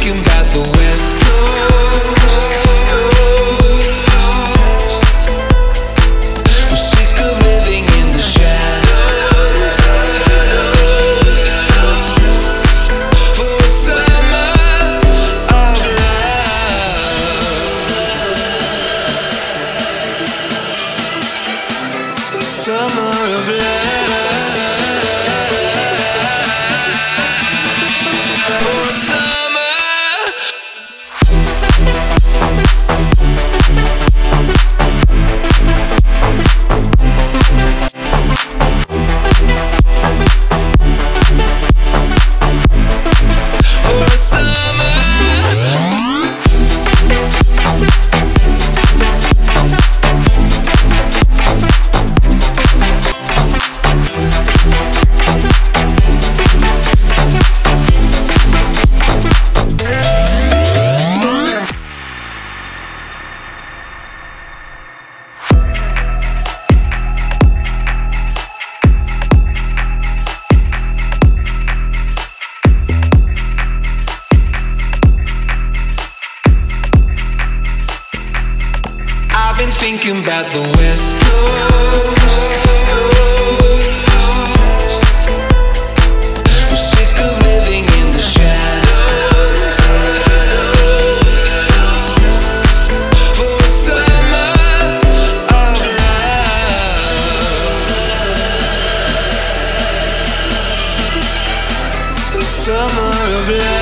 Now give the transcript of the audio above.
thinking about the West Coast. About the West Coast. I'm sick of living in the shadows. For a summer of love. Summer of love.